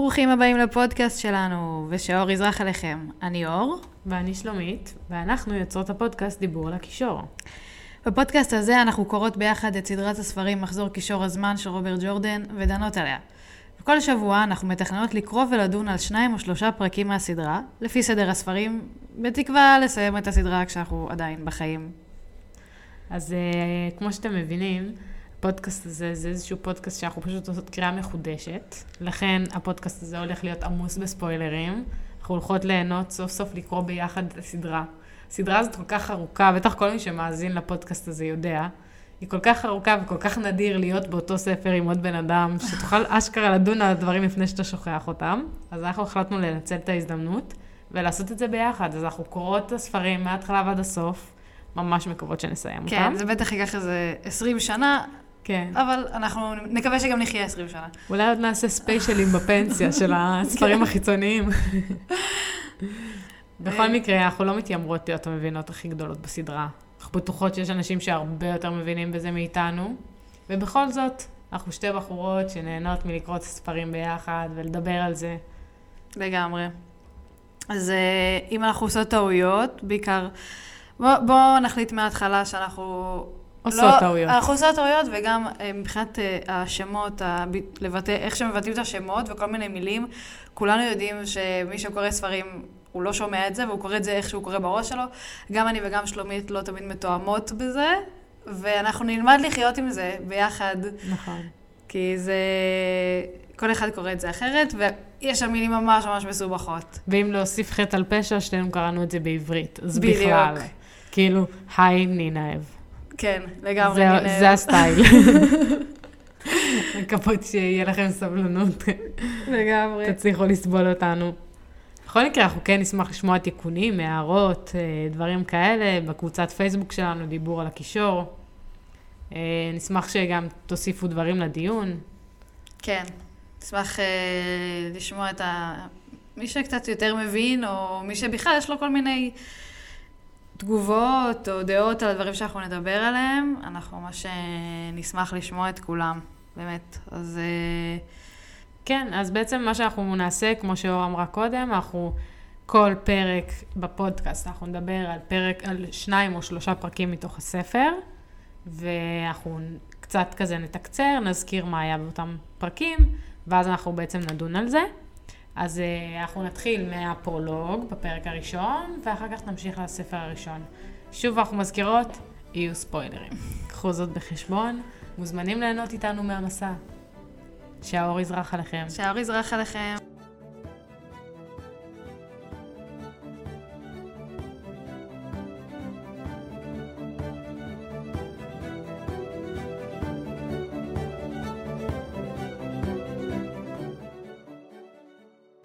ברוכים הבאים לפודקאסט שלנו, ושאור יזרח עליכם. אני אור. ואני שלומית, ואנחנו יוצרות הפודקאסט דיבור על הקישור. בפודקאסט הזה אנחנו קוראות ביחד את סדרת הספרים מחזור קישור הזמן של רוברט ג'ורדן, ודנות עליה. בכל שבוע אנחנו מתכננות לקרוא ולדון על שניים או שלושה פרקים מהסדרה, לפי סדר הספרים, בתקווה לסיים את הסדרה כשאנחנו עדיין בחיים. אז uh, כמו שאתם מבינים, הפודקאסט הזה זה איזשהו פודקאסט שאנחנו פשוט עושות קריאה מחודשת. לכן הפודקאסט הזה הולך להיות עמוס בספוילרים. אנחנו הולכות ליהנות סוף סוף לקרוא ביחד את הסדרה. הסדרה הזאת כל כך ארוכה, בטח כל מי שמאזין לפודקאסט הזה יודע. היא כל כך ארוכה וכל כך נדיר להיות באותו ספר עם עוד בן אדם, שתוכל אשכרה לדון על הדברים לפני שאתה שוכח אותם. אז אנחנו החלטנו לנצל את ההזדמנות ולעשות את זה ביחד. אז אנחנו קוראות את הספרים מההתחלה ועד הסוף. ממש מקוות שנסיים כן, אותם. כן, זה בטח ייקח איזה 20 שנה, כן. אבל אנחנו נקווה שגם נחיה 20 שנה. אולי עוד נעשה ספיישלים בפנסיה של הספרים כן. החיצוניים. בכל אה. מקרה, אנחנו לא מתיימרות להיות המבינות הכי גדולות בסדרה. אנחנו בטוחות שיש אנשים שהרבה יותר מבינים בזה מאיתנו, ובכל זאת, אנחנו שתי בחורות שנהנות מלקרוא את הספרים ביחד ולדבר על זה. לגמרי. אז אה, אם אנחנו עושות טעויות, בעיקר, בואו בוא נחליט מההתחלה שאנחנו... עושות לא, טעויות. אנחנו עושות טעויות, וגם אה, מבחינת אה, השמות, הב... לבטא, איך שמבטאים את השמות וכל מיני מילים, כולנו יודעים שמי שקורא ספרים, הוא לא שומע את זה, והוא קורא את זה איך שהוא קורא בראש שלו. גם אני וגם שלומית לא תמיד מתואמות בזה, ואנחנו נלמד לחיות עם זה ביחד, נכון. כי זה... כל אחד קורא את זה אחרת, ויש שם מילים ממש ממש מסובכות. ואם להוסיף חטא על פשע, שנינו קראנו את זה בעברית. אז בדיוק. בכלל. כאילו, היי נינאב. כן, לגמרי. זה, הנה. זה הסטייל. מקוות שיהיה לכם סבלנות, לגמרי. תצליחו לסבול אותנו. בכל מקרה, אנחנו כן נשמח לשמוע תיקונים, הערות, אה, דברים כאלה, בקבוצת פייסבוק שלנו, דיבור על הקישור. אה, נשמח שגם תוסיפו דברים לדיון. כן. אשמח אה, לשמוע את ה... מי שקצת יותר מבין, או מי שבכלל יש לו כל מיני תגובות או דעות על הדברים שאנחנו נדבר עליהם, אנחנו ממש אה, נשמח לשמוע את כולם, באמת. אז אה, כן, אז בעצם מה שאנחנו נעשה, כמו שאור אמרה קודם, אנחנו כל פרק בפודקאסט, אנחנו נדבר על פרק, על שניים או שלושה פרקים מתוך הספר, ואנחנו קצת כזה נתקצר, נזכיר מה היה באותם פרקים, ואז אנחנו בעצם נדון על זה. אז uh, אנחנו נתחיל מהפרולוג בפרק הראשון, ואחר כך נמשיך לספר הראשון. שוב אנחנו מזכירות, יהיו ספוילרים. קחו זאת בחשבון, מוזמנים ליהנות איתנו מהמסע. שהאור יזרח עליכם. שהאור יזרח עליכם.